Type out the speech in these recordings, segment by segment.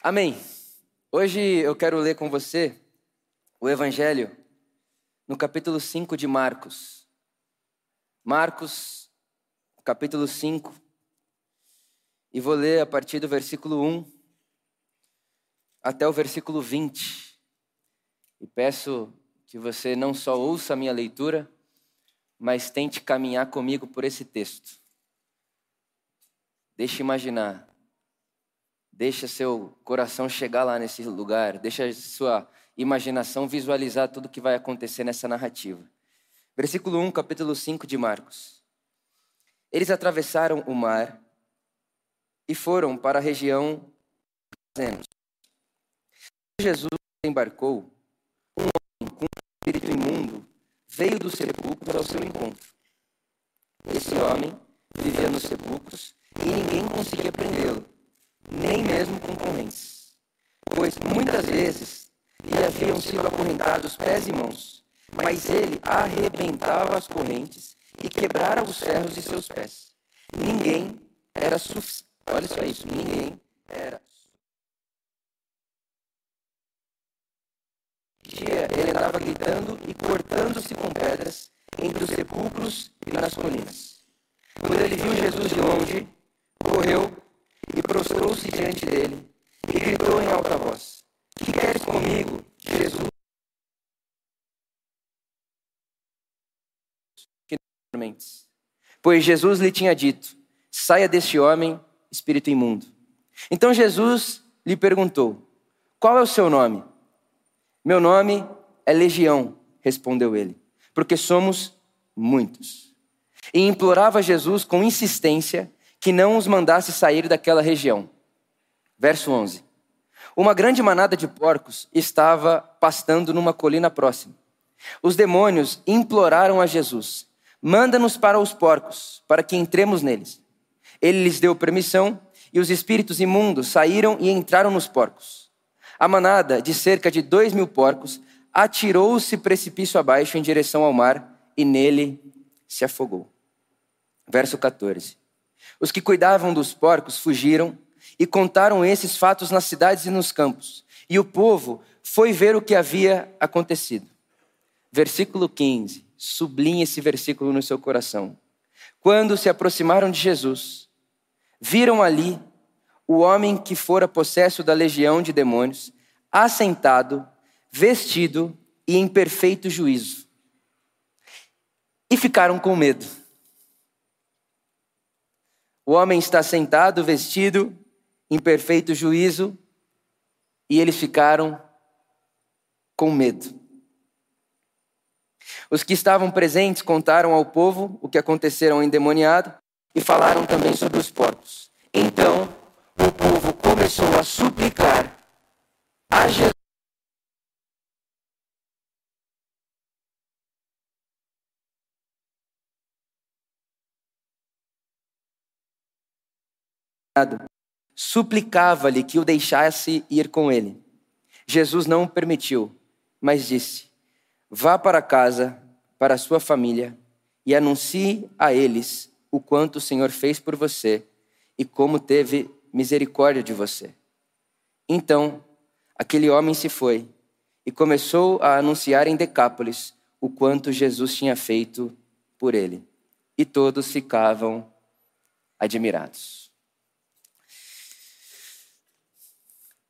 Amém. Hoje eu quero ler com você o Evangelho no capítulo 5 de Marcos. Marcos, capítulo 5. E vou ler a partir do versículo 1 até o versículo 20. E peço que você não só ouça a minha leitura, mas tente caminhar comigo por esse texto. Deixe imaginar Deixa seu coração chegar lá nesse lugar, deixa sua imaginação visualizar tudo que vai acontecer nessa narrativa. Versículo 1, capítulo 5 de Marcos. Eles atravessaram o mar e foram para a região de Jesus embarcou, um homem com um espírito imundo veio dos sepulcros ao seu encontro. Esse homem vivia nos sepulcros e ninguém conseguia pois muitas vezes lhe haviam sido acorrentados pés e mãos, mas ele arrebentava as correntes e quebrara os ferros de seus pés. Ninguém era suficiente. Olha só isso, ninguém era dia ele andava gritando e cortando-se com pedras entre os sepulcros e nas colinas. Quando ele viu Jesus de longe, correu e prostrou-se diante dele e gritou em alta voz: Que queres comigo, Jesus? Pois Jesus lhe tinha dito: Saia deste homem, espírito imundo. Então Jesus lhe perguntou: Qual é o seu nome? Meu nome é Legião, respondeu ele, porque somos muitos. E implorava Jesus com insistência que não os mandasse sair daquela região. Verso 11. Uma grande manada de porcos estava pastando numa colina próxima. Os demônios imploraram a Jesus: Manda-nos para os porcos, para que entremos neles. Ele lhes deu permissão e os espíritos imundos saíram e entraram nos porcos. A manada, de cerca de dois mil porcos, atirou-se precipício abaixo em direção ao mar e nele se afogou. Verso 14. Os que cuidavam dos porcos fugiram e contaram esses fatos nas cidades e nos campos. E o povo foi ver o que havia acontecido. Versículo 15. Sublinhe esse versículo no seu coração. Quando se aproximaram de Jesus, viram ali o homem que fora possesso da legião de demônios, assentado, vestido e em perfeito juízo. E ficaram com medo. O homem está sentado, vestido, em perfeito juízo, e eles ficaram com medo. Os que estavam presentes contaram ao povo o que acontecera ao endemoniado e falaram também sobre os porcos. Então o povo começou a suplicar a Jesus. Suplicava-lhe que o deixasse ir com ele. Jesus não o permitiu, mas disse: Vá para casa, para a sua família, e anuncie a eles o quanto o Senhor fez por você e como teve misericórdia de você. Então, aquele homem se foi e começou a anunciar em Decápolis o quanto Jesus tinha feito por ele. E todos ficavam admirados.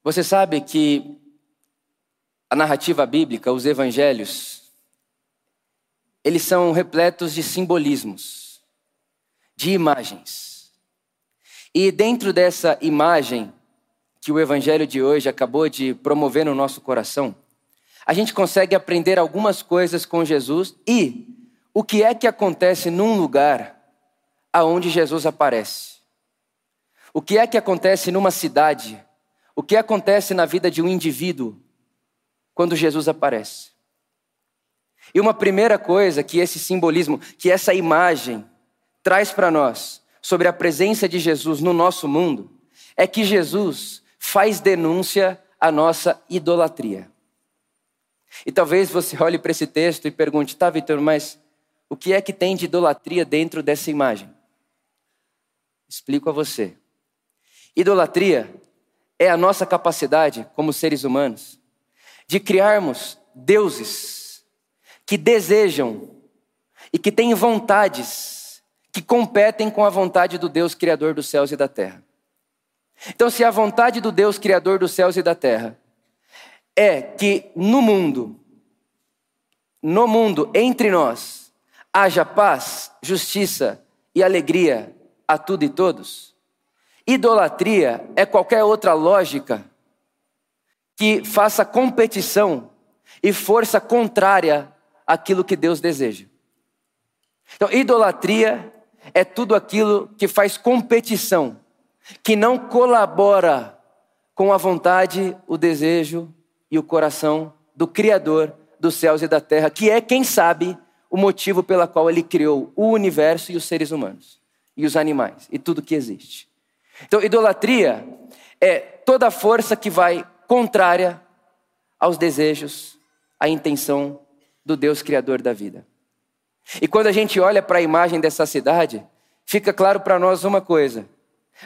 Você sabe que a narrativa bíblica, os evangelhos, eles são repletos de simbolismos, de imagens. E dentro dessa imagem que o evangelho de hoje acabou de promover no nosso coração, a gente consegue aprender algumas coisas com Jesus e o que é que acontece num lugar aonde Jesus aparece. O que é que acontece numa cidade o que acontece na vida de um indivíduo quando Jesus aparece? E uma primeira coisa que esse simbolismo, que essa imagem traz para nós sobre a presença de Jesus no nosso mundo, é que Jesus faz denúncia à nossa idolatria. E talvez você olhe para esse texto e pergunte, tá, Vitor, mas o que é que tem de idolatria dentro dessa imagem? Explico a você. Idolatria é a nossa capacidade, como seres humanos, de criarmos deuses que desejam e que têm vontades que competem com a vontade do Deus Criador dos céus e da terra. Então, se a vontade do Deus Criador dos céus e da terra é que no mundo, no mundo, entre nós, haja paz, justiça e alegria a tudo e todos, idolatria é qualquer outra lógica que faça competição e força contrária àquilo que Deus deseja. Então, idolatria é tudo aquilo que faz competição, que não colabora com a vontade, o desejo e o coração do Criador dos céus e da terra, que é, quem sabe, o motivo pela qual ele criou o universo e os seres humanos, e os animais, e tudo que existe. Então, idolatria é toda força que vai contrária aos desejos, à intenção do Deus Criador da vida. E quando a gente olha para a imagem dessa cidade, fica claro para nós uma coisa: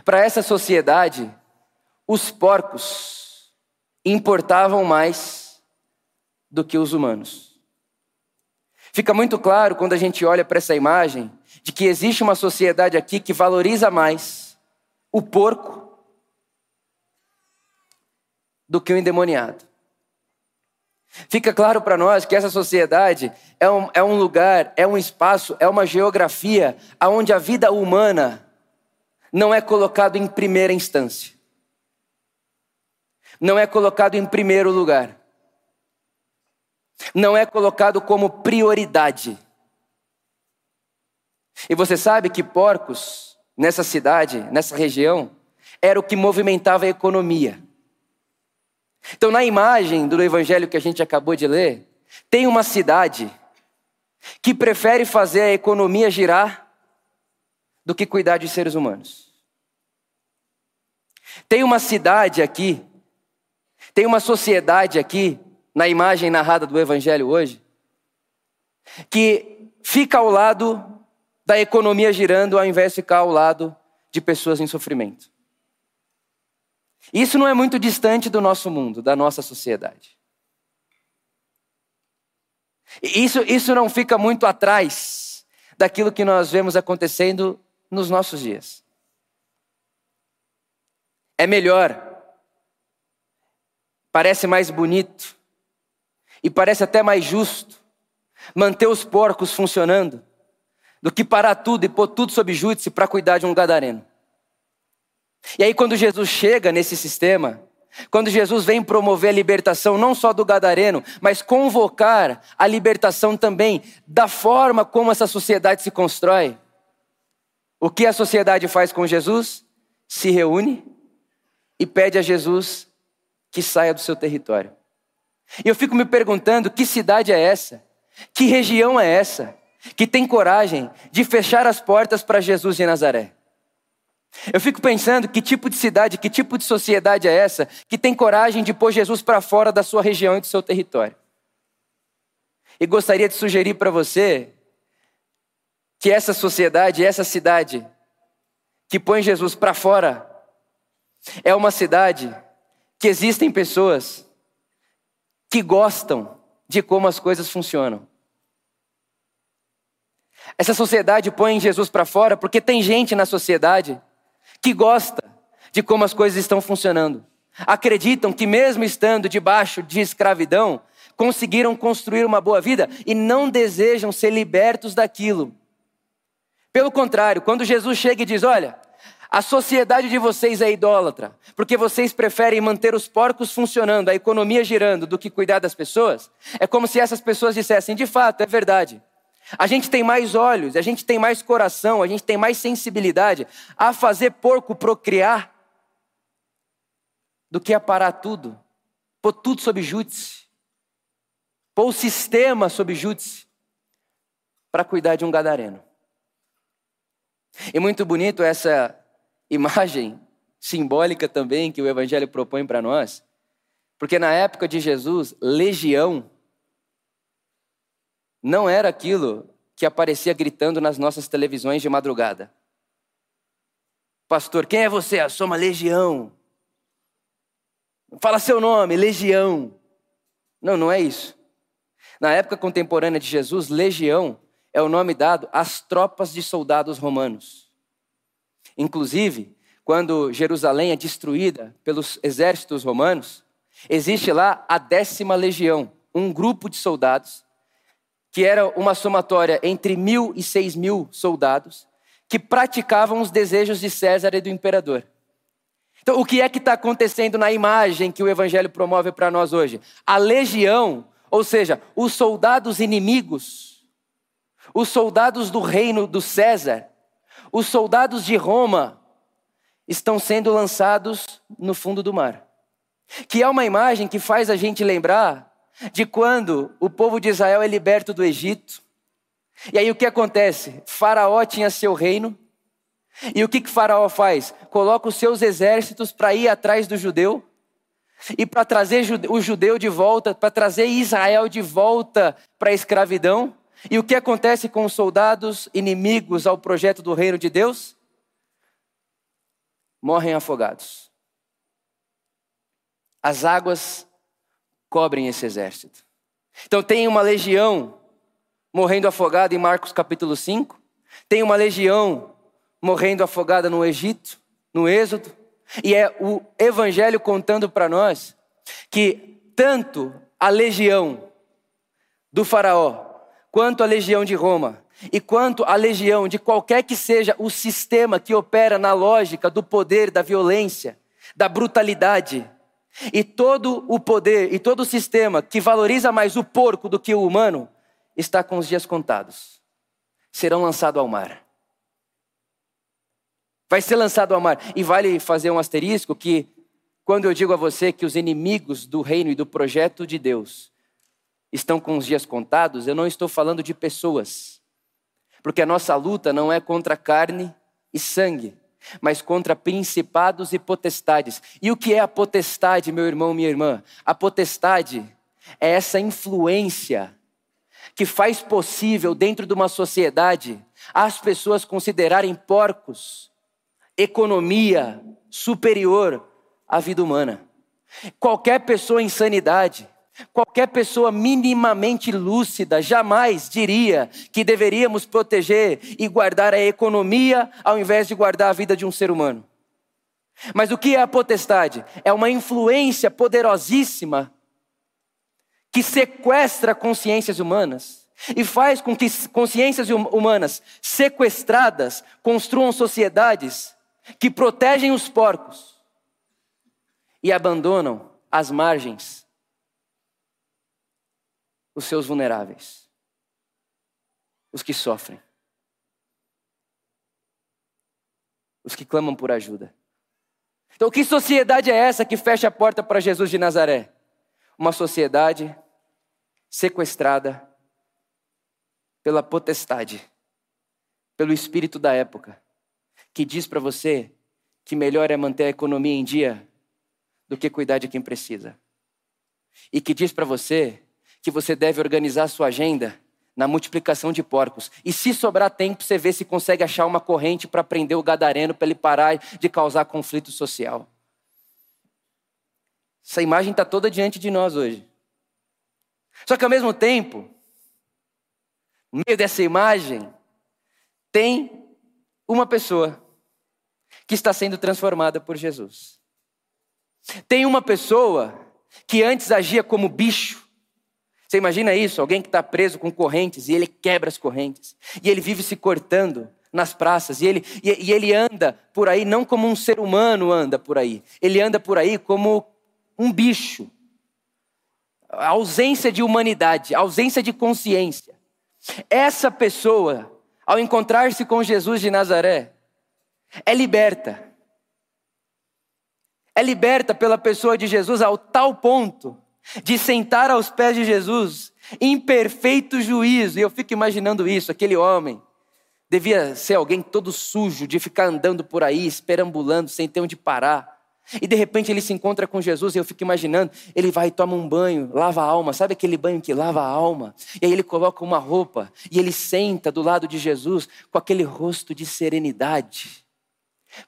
para essa sociedade, os porcos importavam mais do que os humanos. Fica muito claro quando a gente olha para essa imagem de que existe uma sociedade aqui que valoriza mais o porco do que o endemoniado. Fica claro para nós que essa sociedade é um, é um lugar, é um espaço, é uma geografia onde a vida humana não é colocado em primeira instância. Não é colocado em primeiro lugar. Não é colocado como prioridade. E você sabe que porcos, nessa cidade, nessa região, era o que movimentava a economia. Então, na imagem do evangelho que a gente acabou de ler, tem uma cidade que prefere fazer a economia girar do que cuidar de seres humanos. Tem uma cidade aqui, tem uma sociedade aqui, na imagem narrada do evangelho hoje, que fica ao lado da economia girando ao invés de ficar ao lado de pessoas em sofrimento. Isso não é muito distante do nosso mundo, da nossa sociedade. Isso, isso não fica muito atrás daquilo que nós vemos acontecendo nos nossos dias. É melhor, parece mais bonito e parece até mais justo manter os porcos funcionando do que parar tudo e pôr tudo sob júdice para cuidar de um gadareno. E aí, quando Jesus chega nesse sistema, quando Jesus vem promover a libertação não só do gadareno, mas convocar a libertação também da forma como essa sociedade se constrói, o que a sociedade faz com Jesus? Se reúne e pede a Jesus que saia do seu território. E eu fico me perguntando: que cidade é essa? Que região é essa? Que tem coragem de fechar as portas para Jesus de Nazaré? Eu fico pensando que tipo de cidade, que tipo de sociedade é essa que tem coragem de pôr Jesus para fora da sua região e do seu território. E gostaria de sugerir para você que essa sociedade, essa cidade que põe Jesus para fora, é uma cidade que existem pessoas que gostam de como as coisas funcionam. Essa sociedade põe Jesus para fora porque tem gente na sociedade que gosta de como as coisas estão funcionando. Acreditam que, mesmo estando debaixo de escravidão, conseguiram construir uma boa vida e não desejam ser libertos daquilo. Pelo contrário, quando Jesus chega e diz: Olha, a sociedade de vocês é idólatra, porque vocês preferem manter os porcos funcionando, a economia girando, do que cuidar das pessoas, é como se essas pessoas dissessem: De fato, é verdade. A gente tem mais olhos, a gente tem mais coração, a gente tem mais sensibilidade a fazer porco procriar do que a parar tudo, pôr tudo sob júdice, pôr o sistema sob júdice para cuidar de um gadareno. E muito bonito essa imagem simbólica também que o Evangelho propõe para nós, porque na época de Jesus, legião não era aquilo que aparecia gritando nas nossas televisões de madrugada. Pastor, quem é você? Eu sou uma legião. Fala seu nome, legião. Não, não é isso. Na época contemporânea de Jesus, legião é o nome dado às tropas de soldados romanos. Inclusive, quando Jerusalém é destruída pelos exércitos romanos, existe lá a décima legião, um grupo de soldados, que era uma somatória entre mil e seis mil soldados, que praticavam os desejos de César e do imperador. Então, o que é que está acontecendo na imagem que o Evangelho promove para nós hoje? A legião, ou seja, os soldados inimigos, os soldados do reino do César, os soldados de Roma, estão sendo lançados no fundo do mar. Que é uma imagem que faz a gente lembrar de quando o povo de Israel é liberto do Egito. E aí o que acontece? Faraó tinha seu reino, e o que, que Faraó faz? Coloca os seus exércitos para ir atrás do judeu e para trazer o judeu de volta, para trazer Israel de volta para a escravidão. E o que acontece com os soldados inimigos ao projeto do reino de Deus? Morrem afogados. As águas cobrem esse exército. Então tem uma legião morrendo afogada em Marcos capítulo 5, tem uma legião morrendo afogada no Egito, no Êxodo, e é o Evangelho contando para nós que tanto a legião do Faraó, quanto a legião de Roma, e quanto a legião de qualquer que seja o sistema que opera na lógica do poder, da violência, da brutalidade, e todo o poder e todo o sistema que valoriza mais o porco do que o humano, está com os dias contados. Serão lançados ao mar vai ser lançado ao mar. E vale fazer um asterisco que, quando eu digo a você que os inimigos do reino e do projeto de Deus estão com os dias contados, eu não estou falando de pessoas. Porque a nossa luta não é contra carne e sangue, mas contra principados e potestades. E o que é a potestade, meu irmão, minha irmã? A potestade é essa influência que faz possível, dentro de uma sociedade, as pessoas considerarem porcos economia superior à vida humana. Qualquer pessoa em sanidade, qualquer pessoa minimamente lúcida jamais diria que deveríamos proteger e guardar a economia ao invés de guardar a vida de um ser humano. Mas o que é a potestade? É uma influência poderosíssima que sequestra consciências humanas e faz com que consciências hum-, humanas sequestradas construam sociedades que protegem os porcos e abandonam às margens os seus vulneráveis, os que sofrem, os que clamam por ajuda. Então, que sociedade é essa que fecha a porta para Jesus de Nazaré? Uma sociedade sequestrada pela potestade, pelo espírito da época que diz para você que melhor é manter a economia em dia do que cuidar de quem precisa. E que diz para você que você deve organizar sua agenda na multiplicação de porcos. E se sobrar tempo, você vê se consegue achar uma corrente para prender o gadareno para ele parar de causar conflito social. Essa imagem está toda diante de nós hoje. Só que ao mesmo tempo, no meio dessa imagem, tem uma pessoa que está sendo transformada por Jesus. Tem uma pessoa que antes agia como bicho. Você imagina isso? Alguém que está preso com correntes e ele quebra as correntes. E ele vive se cortando nas praças. E ele, e, e ele anda por aí não como um ser humano anda por aí. Ele anda por aí como um bicho. A ausência de humanidade, ausência de consciência. Essa pessoa, ao encontrar-se com Jesus de Nazaré, é liberta. É liberta pela pessoa de Jesus ao tal ponto de sentar aos pés de Jesus em perfeito juízo. E eu fico imaginando isso, aquele homem devia ser alguém todo sujo de ficar andando por aí, esperambulando, sem ter onde parar. E de repente ele se encontra com Jesus e eu fico imaginando, ele vai e toma um banho, lava a alma, sabe aquele banho que lava a alma? E aí ele coloca uma roupa e ele senta do lado de Jesus com aquele rosto de serenidade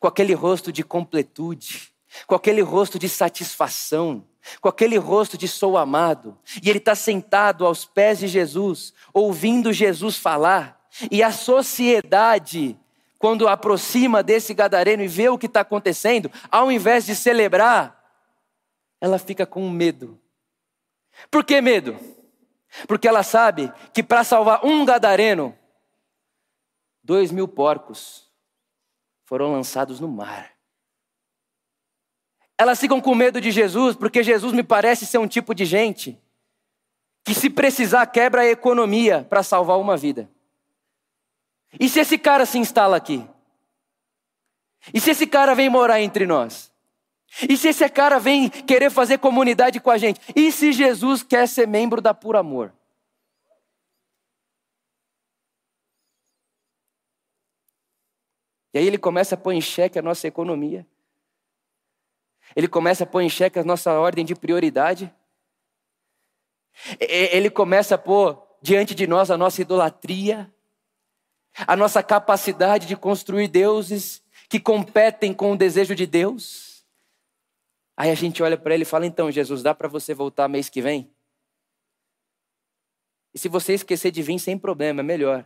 com aquele rosto de completude, com aquele rosto de satisfação, com aquele rosto de sou amado, e ele está sentado aos pés de Jesus, ouvindo Jesus falar, e a sociedade, quando aproxima desse gadareno e vê o que está acontecendo, ao invés de celebrar, ela fica com medo. Por que medo? Porque ela sabe que para salvar um gadareno, dois mil porcos foram lançados no mar. Elas ficam com medo de Jesus, porque Jesus me parece ser um tipo de gente que, se precisar, quebra a economia para salvar uma vida. E se esse cara se instala aqui? E se esse cara vem morar entre nós? E se esse cara vem querer fazer comunidade com a gente? E se Jesus quer ser membro da Puro Amor? E aí ele começa a pôr em xeque a nossa economia. Ele começa a pôr em xeque a nossa ordem de prioridade. Ele começa a pôr diante de nós a nossa idolatria, a nossa capacidade de construir deuses que competem com o desejo de Deus. Aí a gente olha para ele e fala: então, Jesus, dá para você voltar mês que vem? E se você esquecer de vir, sem problema, é melhor.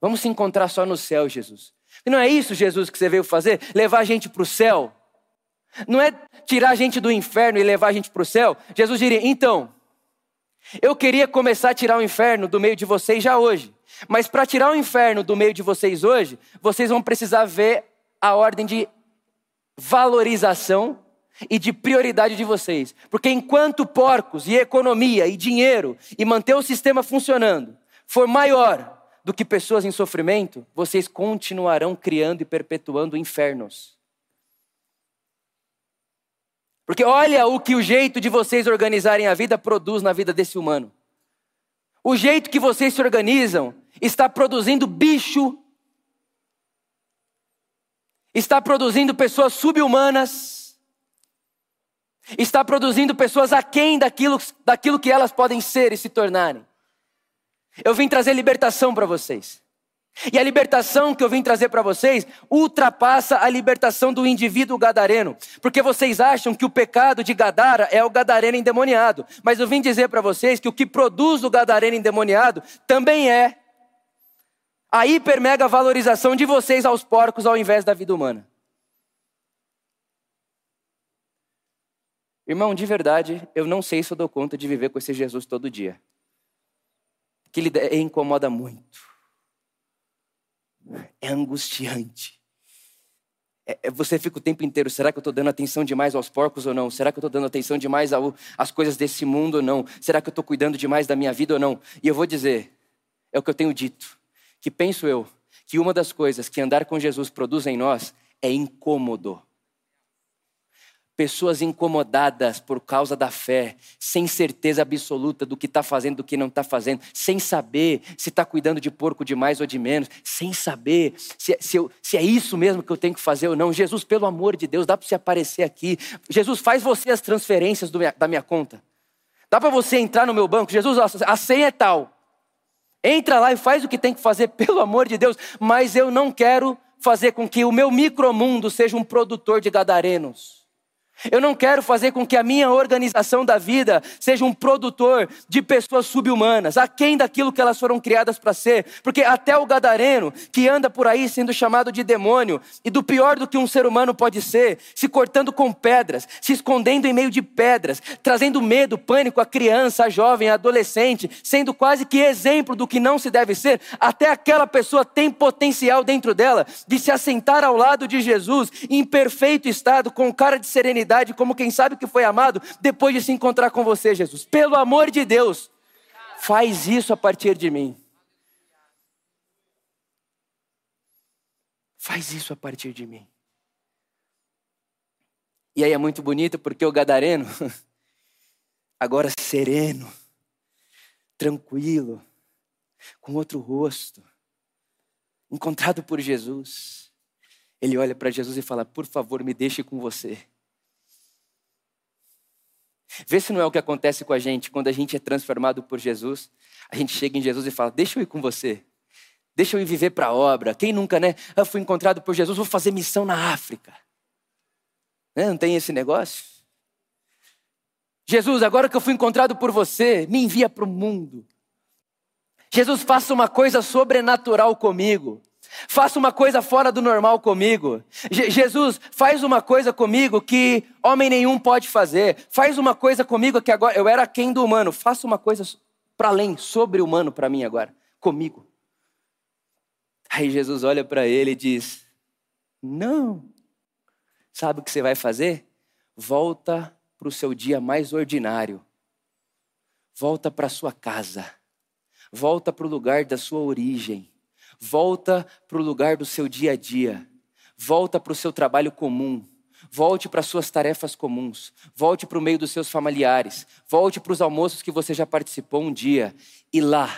Vamos se encontrar só no céu, Jesus. E não é isso, Jesus, que você veio fazer? Levar a gente para o céu? Não é tirar a gente do inferno e levar a gente para o céu? Jesus diria: então, eu queria começar a tirar o inferno do meio de vocês já hoje. Mas para tirar o inferno do meio de vocês hoje, vocês vão precisar ver a ordem de valorização e de prioridade de vocês. Porque enquanto porcos e economia e dinheiro e manter o sistema funcionando for maior do que pessoas em sofrimento, vocês continuarão criando e perpetuando infernos. Porque olha o que o jeito de vocês organizarem a vida produz na vida desse humano. O jeito que vocês se organizam está produzindo bicho, está produzindo pessoas subhumanas, está produzindo pessoas aquém daquilo, daquilo que elas podem ser e se tornarem. Eu vim trazer libertação para vocês. E a libertação que eu vim trazer para vocês ultrapassa a libertação do indivíduo gadareno, porque vocês acham que o pecado de Gadara é o gadareno endemoniado, mas eu vim dizer para vocês que o que produz o gadareno endemoniado também é a hiper mega valorização de vocês aos porcos ao invés da vida humana. Irmão, de verdade, eu não sei se eu dou conta de viver com esse Jesus todo dia. Que ele incomoda muito é angustiante. É, é, você fica o tempo inteiro, será que eu estou dando atenção demais aos porcos ou não? Será que eu estou dando atenção demais às coisas desse mundo ou não? Será que eu estou cuidando demais da minha vida ou não? E eu vou dizer, é o que eu tenho dito, que penso eu, que uma das coisas que andar com Jesus produz em nós é incômodo pessoas incomodadas por causa da fé, sem certeza absoluta do que está fazendo, do que não está fazendo, sem saber se está cuidando de porco de mais ou de menos, sem saber se, se, eu, se, é isso mesmo que eu tenho que fazer ou não. Jesus, pelo amor de Deus, dá para você aparecer aqui. Jesus, faz você as transferências minha, da minha conta. Dá para você entrar no meu banco. Jesus, a senha é tal. Entra lá e faz o que tem que fazer, pelo amor de Deus. Mas eu não quero fazer com que o meu micromundo seja um produtor de gadarenos. Eu não quero fazer com que a minha organização da vida seja um produtor de pessoas subhumanas, aquém daquilo que elas foram criadas para ser. Porque até o gadareno, que anda por aí sendo chamado de demônio, e do pior do que um ser humano pode ser, se cortando com pedras, se escondendo em meio de pedras, trazendo medo, pânico à criança, à jovem, à adolescente, sendo quase que exemplo do que não se deve ser, até aquela pessoa tem potencial dentro dela de se assentar ao lado de Jesus em perfeito estado, com cara de serenidade eternidade como quem sabe que foi amado depois de se encontrar com você, Jesus. Pelo amor de Deus, faz isso a partir de mim. Faz isso a partir de mim. E aí é muito bonito porque o gadareno, agora sereno, tranquilo, com outro rosto, encontrado por Jesus, ele olha para Jesus e fala: Por favor, me deixe com você. Vê se não é o que acontece com a gente quando a gente é transformado por Jesus. A gente chega em Jesus e fala: Deixa eu ir com você. Deixa eu ir viver para a obra. Quem nunca, né? Eu fui encontrado por Jesus, vou fazer missão na África. Né? Não tem esse negócio? Jesus, agora que eu fui encontrado por você, me envia para o mundo. Jesus, faça uma coisa sobrenatural comigo. Faça uma coisa fora do normal comigo. Je Jesus, faz uma coisa comigo que homem nenhum pode fazer. Faz uma coisa comigo que agora eu era quem do humano. Faça uma coisa para além, sobre humano para mim agora, comigo. Aí Jesus olha para ele e diz: Não. Sabe o que você vai fazer? Volta para o seu dia mais ordinário. Volta para sua casa. Volta para o lugar da sua origem Volta para o lugar do seu dia a dia. Volta para o seu trabalho comum. Volte para as suas tarefas comuns. Volte para o meio dos seus familiares. Volte para os almoços que você já participou um dia. E lá,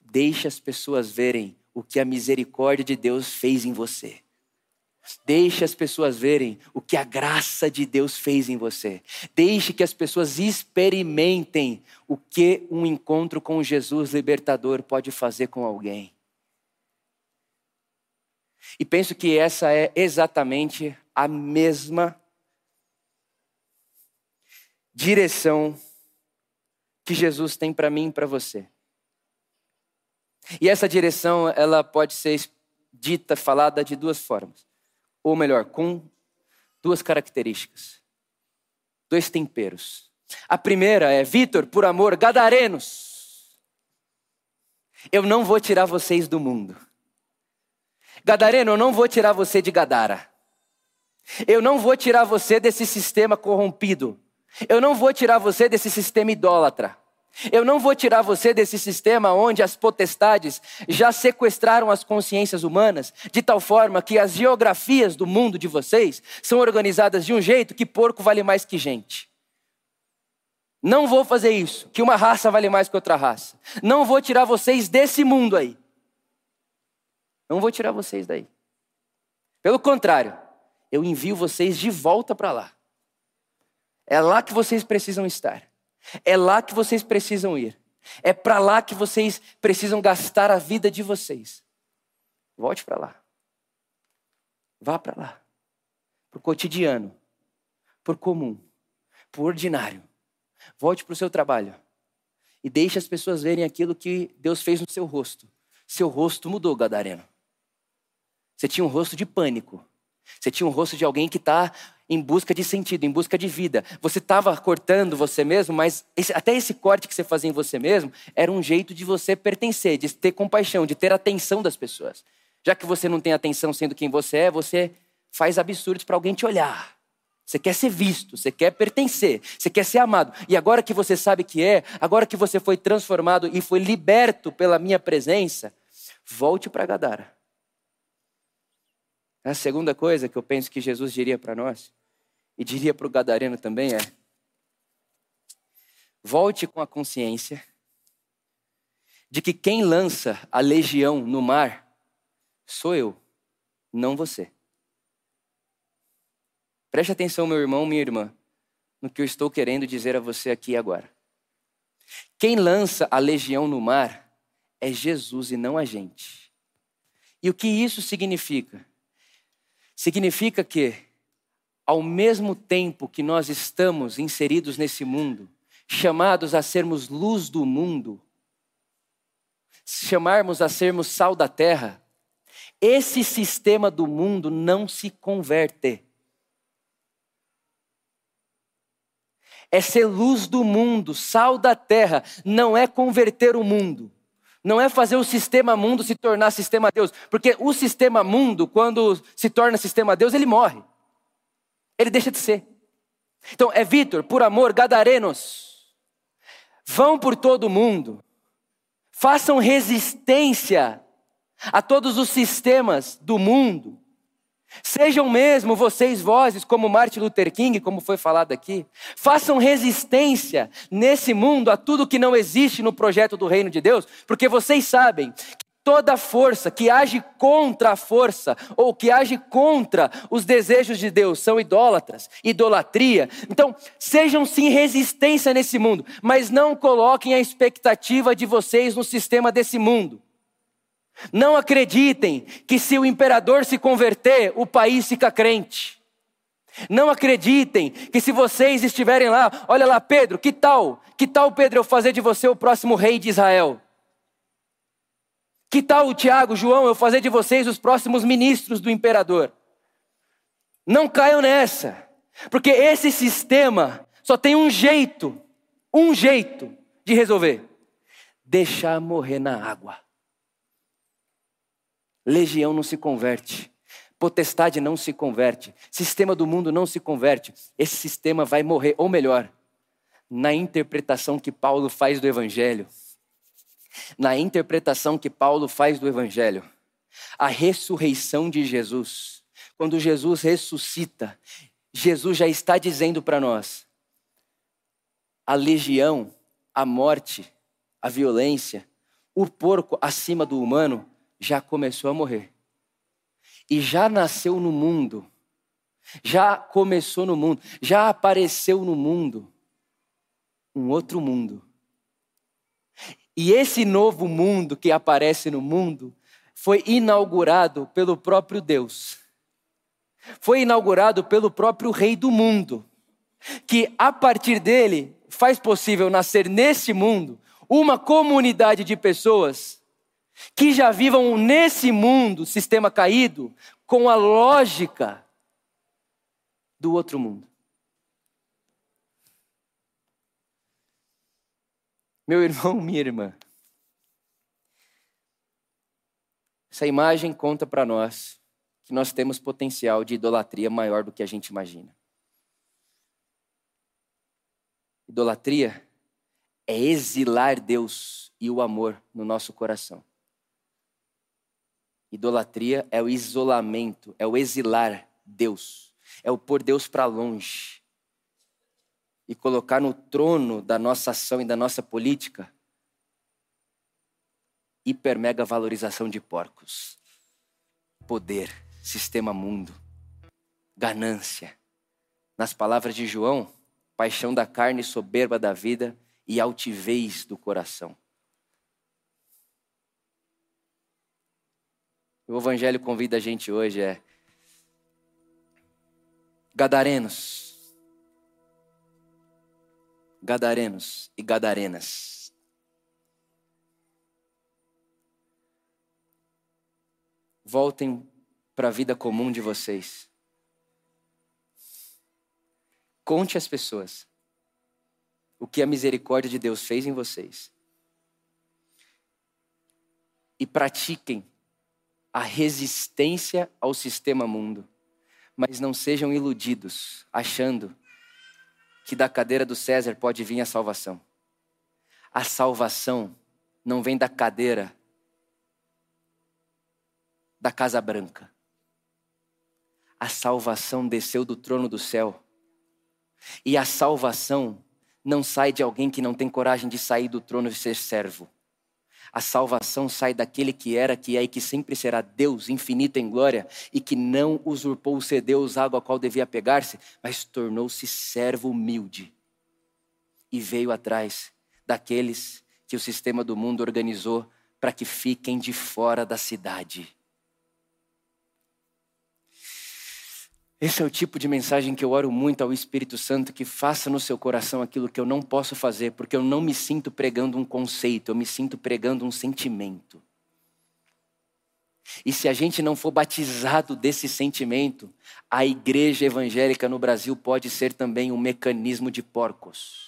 deixe as pessoas verem o que a misericórdia de Deus fez em você. Deixe as pessoas verem o que a graça de Deus fez em você. Deixe que as pessoas experimentem o que um encontro com Jesus libertador pode fazer com alguém. E penso que essa é exatamente a mesma direção que Jesus tem para mim e para você. E essa direção, ela pode ser dita, falada de duas formas ou melhor, com duas características, dois temperos. A primeira é, Vitor, por amor, gadarenos, eu não vou tirar vocês do mundo. Gadareno, eu não vou tirar você de Gadara. Eu não vou tirar você desse sistema corrompido. Eu não vou tirar você desse sistema idólatra. Eu não vou tirar você desse sistema onde as potestades já sequestraram as consciências humanas, de tal forma que as geografias do mundo de vocês são organizadas de um jeito que porco vale mais que gente. Não vou fazer isso, que uma raça vale mais que outra raça. Não vou tirar vocês desse mundo aí. Não vou tirar vocês daí. Pelo contrário, eu envio vocês de volta para lá. É lá que vocês precisam estar. É lá que vocês precisam ir. É para lá que vocês precisam gastar a vida de vocês. Volte para lá. Vá para lá. Para o cotidiano, por comum, por ordinário. Volte para o seu trabalho. E deixe as pessoas verem aquilo que Deus fez no seu rosto. Seu rosto mudou, Gadareno. Você tinha um rosto de pânico. Você tinha um rosto de alguém que está em busca de sentido, em busca de vida. Você estava cortando você mesmo, mas esse, até esse corte que você fazia em você mesmo era um jeito de você pertencer, de ter compaixão, de ter atenção das pessoas. Já que você não tem atenção sendo quem você é, você faz absurdos para alguém te olhar. Você quer ser visto, você quer pertencer, você quer ser amado. E agora que você sabe que é, agora que você foi transformado e foi liberto pela minha presença, volte para Gadara. A segunda coisa que eu penso que Jesus diria para nós e diria para o gadareno também é: volte com a consciência de que quem lança a legião no mar sou eu, não você. Preste atenção, meu irmão, minha irmã, no que eu estou querendo dizer a você aqui agora. Quem lança a legião no mar é Jesus e não a gente. E o que isso significa? Significa que ao mesmo tempo que nós estamos inseridos nesse mundo, chamados a sermos luz do mundo, chamarmos a sermos sal da terra, esse sistema do mundo não se converte. É ser luz do mundo, sal da terra, não é converter o mundo. Não é fazer o sistema mundo se tornar sistema Deus, porque o sistema mundo, quando se torna sistema Deus, ele morre ele deixa de ser. Então, é Vitor, por amor, gadarenos, vão por todo o mundo, façam resistência a todos os sistemas do mundo. Sejam mesmo vocês vozes, como Martin Luther King, como foi falado aqui, façam resistência nesse mundo a tudo que não existe no projeto do reino de Deus, porque vocês sabem Toda força que age contra a força ou que age contra os desejos de Deus são idólatras, idolatria. Então, sejam sim resistência nesse mundo, mas não coloquem a expectativa de vocês no sistema desse mundo. Não acreditem que se o imperador se converter, o país fica crente. Não acreditem que se vocês estiverem lá, olha lá, Pedro, que tal? Que tal, Pedro, eu fazer de você o próximo rei de Israel? Que tal, Tiago, João, eu fazer de vocês os próximos ministros do imperador? Não caiam nessa, porque esse sistema só tem um jeito, um jeito de resolver: deixar morrer na água. Legião não se converte. Potestade não se converte. Sistema do mundo não se converte. Esse sistema vai morrer, ou melhor, na interpretação que Paulo faz do Evangelho. Na interpretação que Paulo faz do Evangelho. A ressurreição de Jesus. Quando Jesus ressuscita, Jesus já está dizendo para nós: a legião, a morte, a violência, o porco acima do humano já começou a morrer e já nasceu no mundo, já começou no mundo, já apareceu no mundo um outro mundo. E esse novo mundo que aparece no mundo foi inaugurado pelo próprio Deus. Foi inaugurado pelo próprio Rei do mundo, que a partir dele faz possível nascer nesse mundo uma comunidade de pessoas que já vivam nesse mundo, sistema caído, com a lógica do outro mundo. Meu irmão, minha irmã, essa imagem conta para nós que nós temos potencial de idolatria maior do que a gente imagina. Idolatria é exilar Deus e o amor no nosso coração. Idolatria é o isolamento, é o exilar Deus, é o pôr Deus para longe e colocar no trono da nossa ação e da nossa política hiper mega valorização de porcos, poder, sistema mundo, ganância. Nas palavras de João, paixão da carne, soberba da vida e altivez do coração. O Evangelho convida a gente hoje é Gadarenos. Gadarenos e Gadarenas. Voltem para a vida comum de vocês. Conte às pessoas o que a misericórdia de Deus fez em vocês. E pratiquem a resistência ao sistema mundo. Mas não sejam iludidos, achando que da cadeira do César pode vir a salvação. A salvação não vem da cadeira da Casa Branca. A salvação desceu do trono do céu. E a salvação não sai de alguém que não tem coragem de sair do trono e ser servo. A salvação sai daquele que era, que é e que sempre será Deus, infinito em glória, e que não usurpou o ser Deus, algo a qual devia pegar-se, mas tornou-se servo humilde e veio atrás daqueles que o sistema do mundo organizou para que fiquem de fora da cidade. Esse é o tipo de mensagem que eu oro muito ao Espírito Santo que faça no seu coração aquilo que eu não posso fazer, porque eu não me sinto pregando um conceito, eu me sinto pregando um sentimento. E se a gente não for batizado desse sentimento, a igreja evangélica no Brasil pode ser também um mecanismo de porcos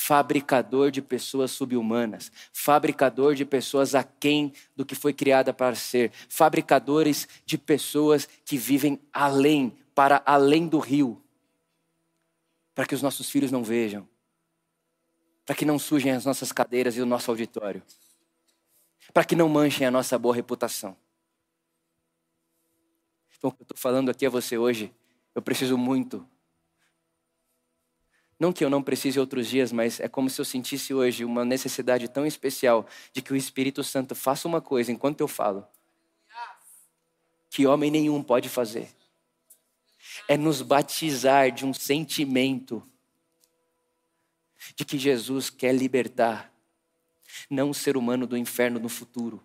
fabricador de pessoas subhumanas, fabricador de pessoas aquém do que foi criada para ser, fabricadores de pessoas que vivem além, para além do rio, para que os nossos filhos não vejam, para que não sujem as nossas cadeiras e o nosso auditório, para que não manchem a nossa boa reputação. Então, o que eu estou falando aqui a você hoje, eu preciso muito não que eu não precise outros dias, mas é como se eu sentisse hoje uma necessidade tão especial de que o Espírito Santo faça uma coisa enquanto eu falo, que homem nenhum pode fazer. É nos batizar de um sentimento de que Jesus quer libertar, não o ser humano do inferno no futuro,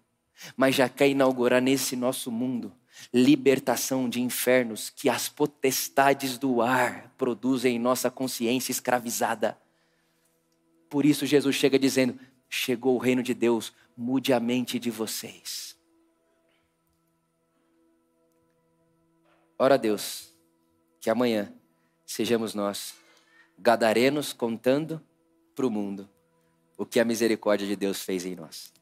mas já quer inaugurar nesse nosso mundo libertação de infernos que as potestades do ar produzem em nossa consciência escravizada. Por isso, Jesus chega dizendo: Chegou o reino de Deus, mude a mente de vocês. Ora, Deus, que amanhã sejamos nós, gadarenos contando para o mundo o que a misericórdia de Deus fez em nós.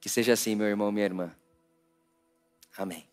Que seja assim, meu irmão, minha irmã. Amém.